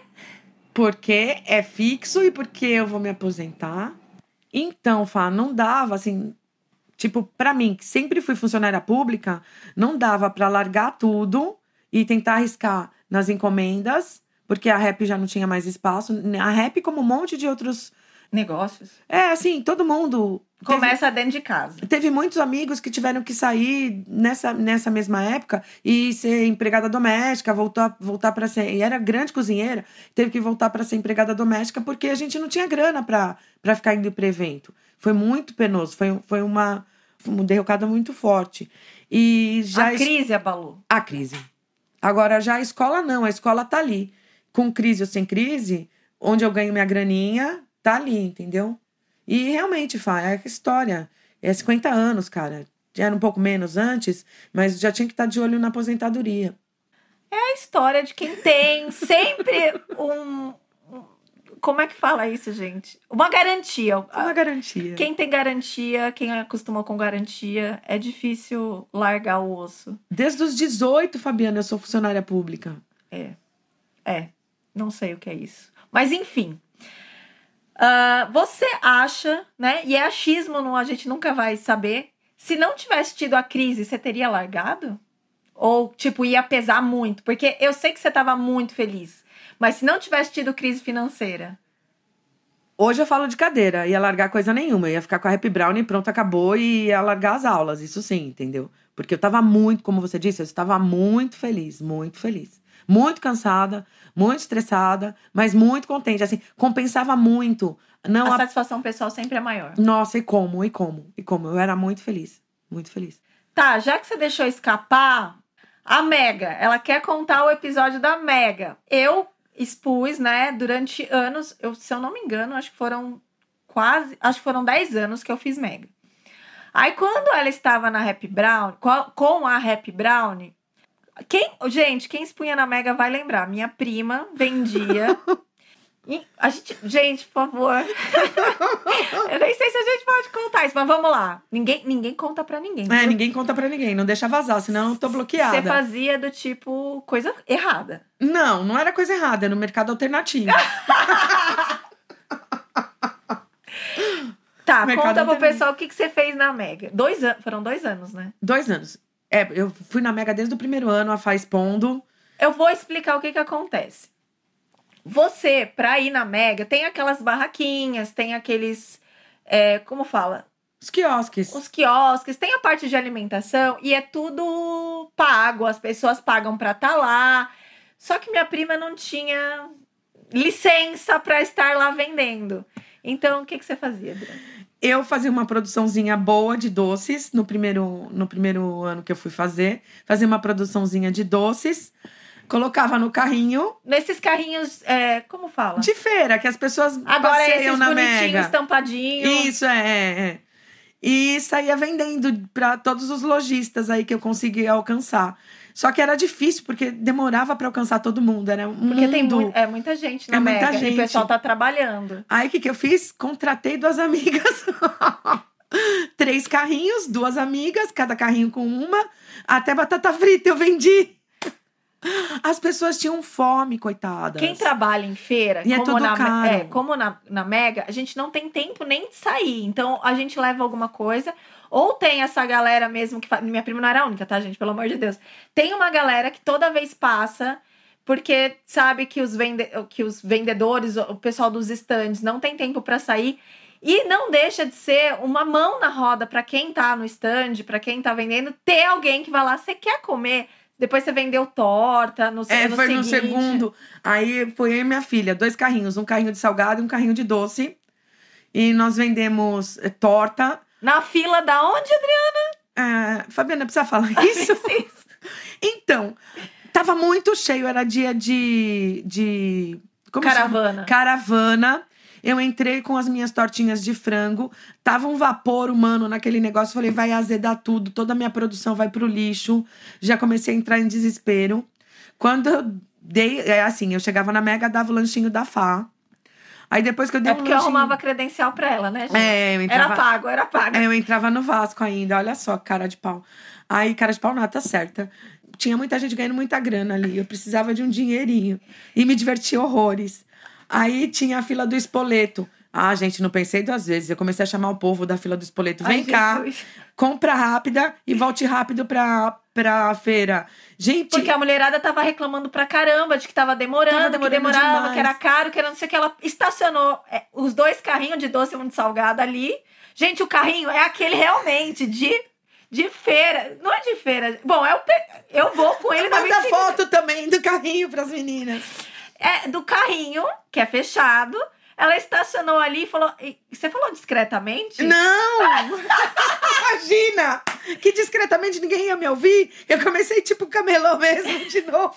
Porque é fixo e porque eu vou me aposentar. Então, Fá, não dava assim. Tipo, para mim, que sempre fui funcionária pública, não dava para largar tudo e tentar arriscar nas encomendas, porque a rap já não tinha mais espaço. A rap, como um monte de outros negócios. É, assim, todo mundo. Começa teve, dentro de casa. Teve muitos amigos que tiveram que sair nessa, nessa mesma época e ser empregada doméstica, voltar, voltar para ser. E era grande cozinheira, teve que voltar para ser empregada doméstica porque a gente não tinha grana para ficar indo para evento. Foi muito penoso, foi, foi uma, uma derrocada muito forte. E já a crise abalou. A crise. Agora, já a escola não, a escola tá ali. Com crise ou sem crise, onde eu ganho minha graninha, tá ali, entendeu? E realmente, Fá, é a história. É 50 anos, cara. Já era um pouco menos antes, mas já tinha que estar tá de olho na aposentadoria. É a história de quem tem sempre um. Como é que fala isso, gente? Uma garantia. Uma garantia. Quem tem garantia, quem acostumou com garantia, é difícil largar o osso. Desde os 18, Fabiana, eu sou funcionária pública. É. É. Não sei o que é isso. Mas enfim, Uh, você acha, né? E é achismo, não, a gente nunca vai saber. Se não tivesse tido a crise, você teria largado? Ou, tipo, ia pesar muito? Porque eu sei que você estava muito feliz. Mas se não tivesse tido crise financeira. Hoje eu falo de cadeira, ia largar coisa nenhuma. Ia ficar com a Happy Brown e pronto, acabou e ia largar as aulas. Isso sim, entendeu? Porque eu tava muito, como você disse, eu estava muito feliz, muito feliz. Muito cansada, muito estressada, mas muito contente. Assim, compensava muito. Não a, a satisfação pessoal sempre é maior. Nossa, e como, e como, e como. Eu era muito feliz, muito feliz. Tá, já que você deixou escapar, a Mega, ela quer contar o episódio da Mega. Eu expus, né, durante anos, eu, se eu não me engano, acho que foram quase, acho que foram 10 anos que eu fiz Mega. Aí quando ela estava na Happy Brown, com a Happy Brown, quem, gente, quem expunha na Mega vai lembrar. Minha prima vendia. a gente, gente, por favor. eu nem sei se a gente pode contar isso, mas vamos lá. Ninguém, ninguém conta para ninguém. É, ninguém conta para ninguém. Não deixa vazar, senão eu tô bloqueada. Você fazia do tipo coisa errada. Não, não era coisa errada, era no mercado alternativo. tá, mercado conta pro pessoal o que, que você fez na Mega. Dois anos, foram dois anos, né? Dois anos. É, eu fui na Mega desde o primeiro ano, a Faz Pondo. Eu vou explicar o que que acontece. Você, pra ir na Mega, tem aquelas barraquinhas, tem aqueles. É, como fala? Os quiosques. Os quiosques, tem a parte de alimentação e é tudo pago, as pessoas pagam pra estar tá lá. Só que minha prima não tinha licença para estar lá vendendo. Então, o que, que você fazia, Adriana? Eu fazia uma produçãozinha boa de doces no primeiro, no primeiro ano que eu fui fazer. Fazia uma produçãozinha de doces, colocava no carrinho. Nesses carrinhos, é, como fala? De feira, que as pessoas Agora passeiam na mega. estampadinho. Isso, é, é, é. E saía vendendo para todos os lojistas aí que eu conseguia alcançar. Só que era difícil, porque demorava para alcançar todo mundo. Era um porque mundo... tem mu é muita gente na é Mega, muita gente. e o pessoal tá trabalhando. Aí o que, que eu fiz? Contratei duas amigas. Três carrinhos, duas amigas, cada carrinho com uma. Até batata frita eu vendi. As pessoas tinham fome, coitadas. Quem trabalha em feira, e é como, é na, caro. É, como na, na Mega, a gente não tem tempo nem de sair. Então a gente leva alguma coisa. Ou tem essa galera mesmo que. Minha prima não era a única, tá, gente? Pelo amor de Deus. Tem uma galera que toda vez passa, porque sabe que os, vende... que os vendedores, o pessoal dos estandes, não tem tempo para sair. E não deixa de ser uma mão na roda para quem tá no stand, para quem tá vendendo, ter alguém que vai lá, você quer comer? Depois você vendeu torta no É, no foi seguinte. no segundo. Aí foi eu e minha filha, dois carrinhos, um carrinho de salgado e um carrinho de doce. E nós vendemos eh, torta, na fila da onde, Adriana? É, Fabiana, precisa falar isso? então, tava muito cheio, era dia de. de caravana. Chama? Caravana. Eu entrei com as minhas tortinhas de frango, tava um vapor humano naquele negócio. Falei, vai azedar tudo, toda a minha produção vai pro lixo. Já comecei a entrar em desespero. Quando eu dei, é assim, eu chegava na Mega, dava o lanchinho da Fá. Aí depois que eu dei É porque um eu arrumava credencial pra ela, né, gente? É, eu entrava... Era pago, era pago. É, eu entrava no Vasco ainda, olha só, cara de pau. Aí, cara de pau, nota certa. Tinha muita gente ganhando muita grana ali. Eu precisava de um dinheirinho. E me divertia horrores. Aí tinha a fila do espoleto. Ah, gente, não pensei duas vezes. Eu comecei a chamar o povo da fila do espoleto. Vem Ai, cá, Jesus. compra rápida e volte rápido pra, pra feira. Gente, Porque a mulherada tava reclamando pra caramba de que tava demorando, Tava que demorando demorava, demais. que era caro, que era não sei o que. Ela estacionou é, os dois carrinhos de doce muito salgado ali. Gente, o carrinho é aquele realmente de, de feira. Não é de feira. Bom, eu, pe- eu vou com ele na manda 25 foto também do carrinho pras meninas. É, do carrinho, que é fechado. Ela estacionou ali e falou. e Você falou discretamente? Não! Imagina! Que discretamente ninguém ia me ouvir. Eu comecei tipo camelô mesmo, de novo.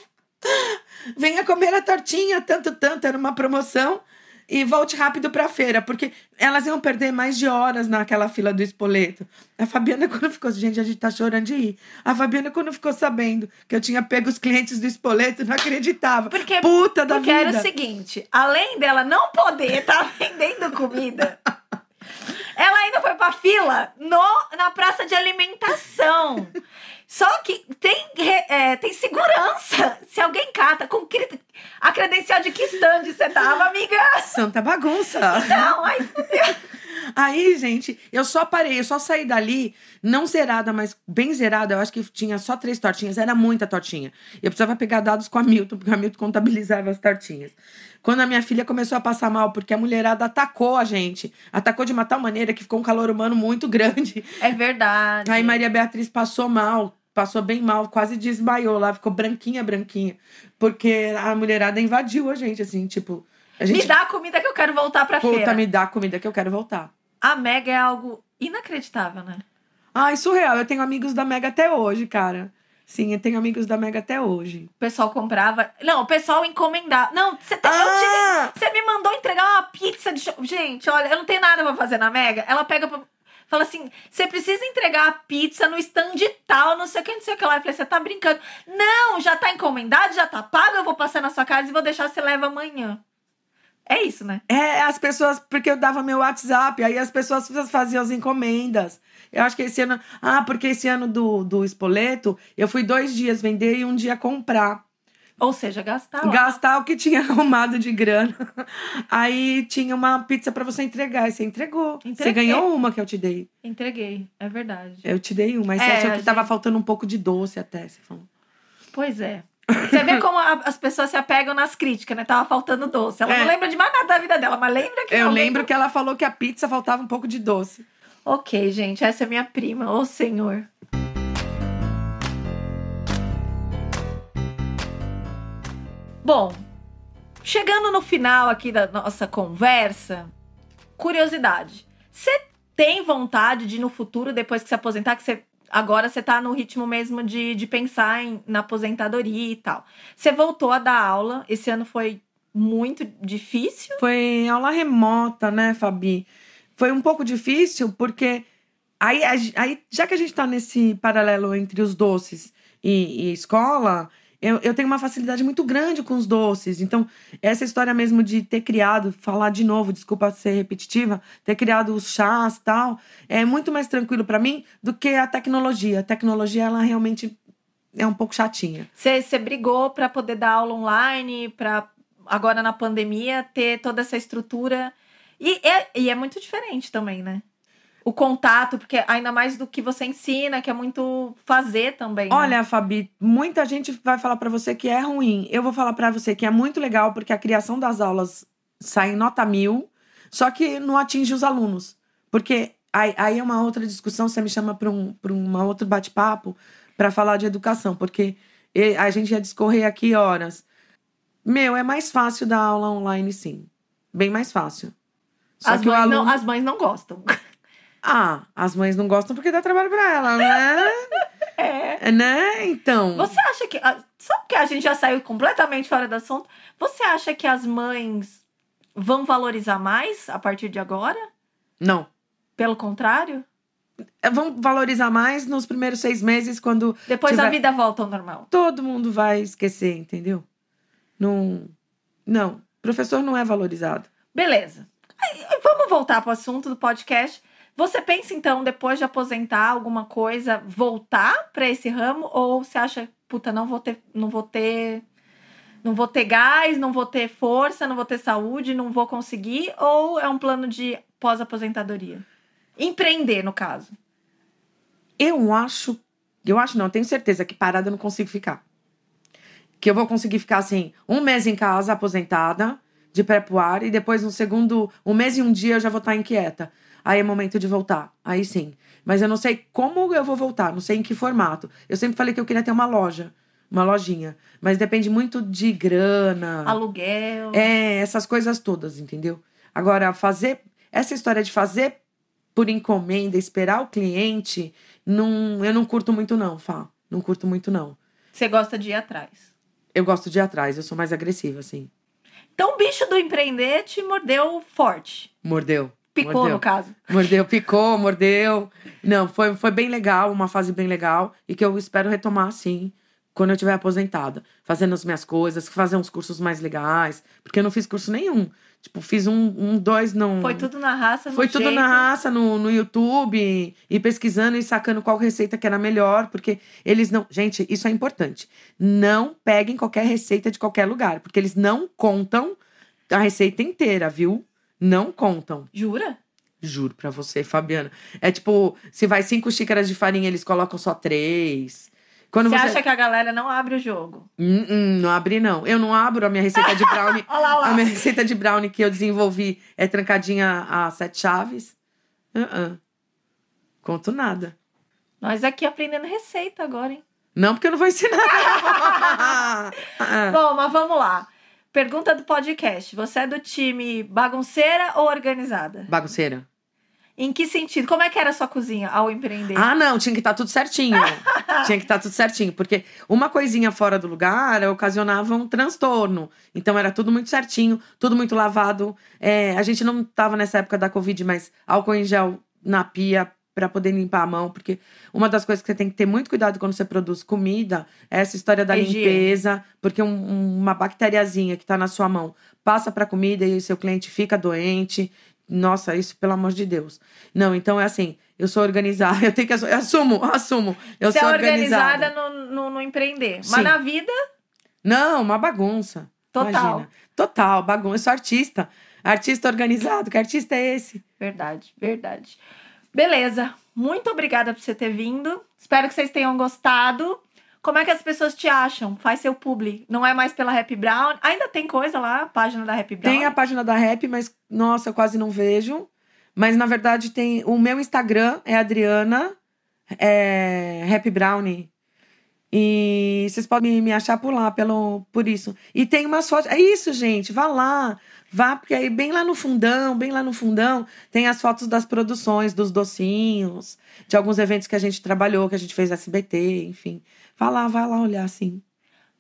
Venha comer a tortinha, tanto, tanto. Era uma promoção. E volte rápido pra feira, porque elas iam perder mais de horas naquela fila do espoleto. A Fabiana, quando ficou. Gente, a gente tá chorando de ir. A Fabiana, quando ficou sabendo que eu tinha pego os clientes do espoleto, não acreditava. Porque, Puta da porque vida. era o seguinte: além dela não poder estar vendendo comida, ela ainda foi pra fila no, na praça de alimentação. Só que tem, é, tem segurança. Se alguém cata com a credencial de que stand você tava, amiga. Santa bagunça. Não, aí Aí, gente, eu só parei, eu só saí dali, não zerada, mas bem zerada. Eu acho que tinha só três tortinhas, era muita tortinha. Eu precisava pegar dados com a Milton, porque a Milton contabilizava as tortinhas. Quando a minha filha começou a passar mal, porque a mulherada atacou a gente, atacou de uma tal maneira que ficou um calor humano muito grande. É verdade. Aí Maria Beatriz passou mal, passou bem mal, quase desmaiou lá, ficou branquinha, branquinha. Porque a mulherada invadiu a gente, assim, tipo. Gente, Me dá a comida que eu quero voltar pra Puta, feira. me dá a comida que eu quero voltar. A Mega é algo inacreditável, né? Ai, surreal. Eu tenho amigos da Mega até hoje, cara. Sim, eu tenho amigos da Mega até hoje. O pessoal comprava. Não, o pessoal encomendava. Não, você te- Ah! Você me mandou entregar uma pizza de. Gente, olha, eu não tenho nada pra fazer na Mega. Ela pega. pra- Fala assim: você precisa entregar a pizza no stand tal, não sei o que, não sei o que lá. Eu falei: você tá brincando. Não, já tá encomendado, já tá pago. Eu vou passar na sua casa e vou deixar você leva amanhã. É isso, né? É, as pessoas, porque eu dava meu WhatsApp, aí as pessoas faziam as encomendas. Eu acho que esse ano. Ah, porque esse ano do, do espoleto, eu fui dois dias vender e um dia comprar. Ou seja, gastar. Gastar o que tinha arrumado de grana. Aí tinha uma pizza pra você entregar, e você entregou. Você Entreguei. ganhou uma que eu te dei. Entreguei, é verdade. Eu te dei uma, mas você É, achou a que tava gente- faltando um pouco de doce até, você falou. Pois é. Você vê como a- as pessoas se apegam nas críticas, né? Tava faltando doce. Ela É. não lembra de mais nada da vida dela, mas lembra que Eu lembro que ela falou que a pizza faltava um pouco de doce. Ok, gente, essa é minha prima. Ô, senhor. Bom, chegando no final aqui da nossa conversa, curiosidade. Você tem vontade de no futuro, depois que se aposentar, que você agora você tá no ritmo mesmo de, de pensar em, na aposentadoria e tal. Você voltou a dar aula, esse ano foi muito difícil. Foi aula remota, né, Fabi? Foi um pouco difícil, porque aí, aí já que a gente tá nesse paralelo entre os doces e, e escola, eu, eu tenho uma facilidade muito grande com os doces. Então, essa história mesmo de ter criado, falar de novo, desculpa ser repetitiva, ter criado os chás tal, é muito mais tranquilo pra mim do que a tecnologia. A tecnologia, ela realmente é um pouco chatinha. Você brigou para poder dar aula online, para agora na pandemia ter toda essa estrutura. E é, e é muito diferente também, né? O contato, porque ainda mais do que você ensina, que é muito fazer também. né? Olha, Fabi, muita gente vai falar pra você que é ruim. Eu vou falar pra você que é muito legal, porque a criação das aulas sai em nota mil, só que não atinge os alunos. Porque aí, aí é uma outra discussão, você me chama pra um, pra um outro bate-papo pra falar de educação, porque a gente ia discorrer aqui horas. Meu, é mais fácil dar aula online, sim. Bem mais fácil. Só as, mães aluno. não, as mães não gostam. Ah, as mães não gostam porque dá trabalho pra ela, né? É. né? Então. Você acha que. ah, Só porque a gente já saiu completamente fora do assunto, você acha que as mães vão valorizar mais a partir de agora? Não. Pelo contrário? É, Vão valorizar mais nos primeiros seis meses, quando Depois a Tiver- vida volta ao normal. todo mundo vai esquecer, entendeu? Não. Não. Professor não é valorizado. Beleza. Vamos voltar para o assunto do podcast. Você pensa, então, depois de aposentar alguma coisa, voltar para esse ramo? Ou você acha, puta, não vou ter, não vou ter não vou ter gás, não vou ter força, não vou ter saúde, não vou conseguir? Ou é um plano de pós-aposentadoria? Empreender, no caso. Eu acho. Eu acho não, tenho certeza que parada eu não consigo ficar. Que eu vou conseguir ficar assim, um mês em casa, aposentada, de pré pro ar, e depois no segundo, um mês e um dia eu já vou estar inquieta. Aí é momento de voltar. Aí sim. Mas eu não sei como eu vou voltar, não sei em que formato. Eu sempre falei que eu queria ter uma loja uma lojinha. Mas depende muito de grana. Aluguel. É, essas coisas todas, entendeu? Agora, fazer. Essa história de fazer por encomenda, esperar o cliente, não, eu não curto muito, não, Fá. Não curto muito, não. Você gosta de ir atrás? Eu gosto de ir atrás, eu sou mais agressiva, assim. Então o bicho do empreender te mordeu forte. Mordeu. Picou, mordeu. no caso. Mordeu, picou, mordeu. Não, foi, foi bem legal, uma fase bem legal. E que eu espero retomar, sim quando eu tiver aposentada, fazendo as minhas coisas, fazer uns cursos mais legais, porque eu não fiz curso nenhum. Tipo, fiz um, um dois, não. Foi tudo na raça, Foi tudo jeito. na raça, no, no YouTube, e pesquisando e sacando qual receita que era melhor, porque eles não. Gente, isso é importante. Não peguem qualquer receita de qualquer lugar, porque eles não contam a receita inteira, viu? Não contam. Jura? Juro pra você, Fabiana. É tipo, se vai cinco xícaras de farinha, eles colocam só três. Quando você, você acha que a galera não abre o jogo? Hum, hum, não abre, não. Eu não abro a minha receita de brownie. olha lá, olha lá. A minha receita de brownie que eu desenvolvi é trancadinha a sete chaves. Uh -uh. Conto nada. Nós aqui aprendendo receita agora, hein? Não, porque eu não vou ensinar. Bom, mas vamos lá. Pergunta do podcast. Você é do time bagunceira ou organizada? Bagunceira. Em que sentido? Como é que era a sua cozinha ao empreender? Ah, não, tinha que estar tá tudo certinho. tinha que estar tá tudo certinho, porque uma coisinha fora do lugar ocasionava um transtorno. Então era tudo muito certinho, tudo muito lavado. É, a gente não estava nessa época da Covid, mas álcool em gel na pia para poder limpar a mão, porque uma das coisas que você tem que ter muito cuidado quando você produz comida é essa história da Higiene. limpeza, porque um, uma bacteriazinha que está na sua mão passa para a comida e seu cliente fica doente. Nossa, isso pelo amor de Deus. Não, então é assim, eu sou organizada, eu tenho que eu assumo, assumo. Eu Você sou é organizada, organizada no, no, no empreender. Sim. Mas na vida. Não, uma bagunça. Total. Imagina. Total, bagunça. Eu sou artista. Artista organizado. Que artista é esse? Verdade, verdade. Beleza. Muito obrigada por você ter vindo. Espero que vocês tenham gostado. Como é que as pessoas te acham? Faz seu publi. Não é mais pela Happy Brown. Ainda tem coisa lá, a página da Happy Brown? Tem a página da Happy, mas, nossa, eu quase não vejo. Mas, na verdade, tem... O meu Instagram é Adriana é, Happy Brownie. E vocês podem me achar por lá, pelo, por isso. E tem umas fotos... É isso, gente. Vá lá. Vá, porque aí bem lá no fundão, bem lá no fundão, tem as fotos das produções, dos docinhos, de alguns eventos que a gente trabalhou, que a gente fez SBT, enfim. Vá lá, vai lá olhar, sim.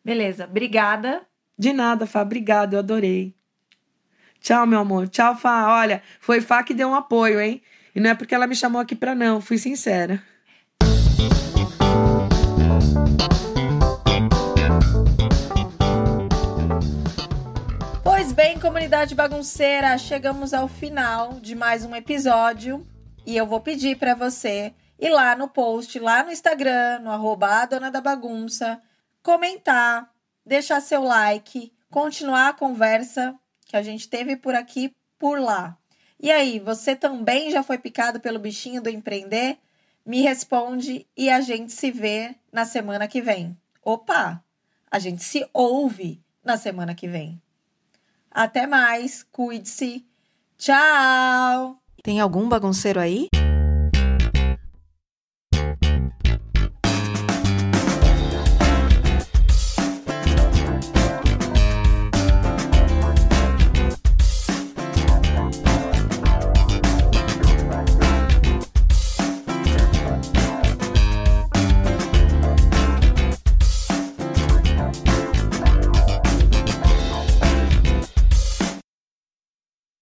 Beleza, obrigada. De nada, Fá, obrigada, eu adorei. Tchau, meu amor. Tchau, Fá. Olha, foi Fá que deu um apoio, hein? E não é porque ela me chamou aqui pra não, fui sincera. Comunidade bagunceira, chegamos ao final de mais um episódio e eu vou pedir para você ir lá no post, lá no Instagram, no arroba dona da bagunça, comentar, deixar seu like, continuar a conversa que a gente teve por aqui, por lá. E aí, você também já foi picado pelo bichinho do empreender? Me responde e a gente se vê na semana que vem. Opa, a gente se ouve na semana que vem. Até mais, cuide-se. Tchau! Tem algum bagunceiro aí?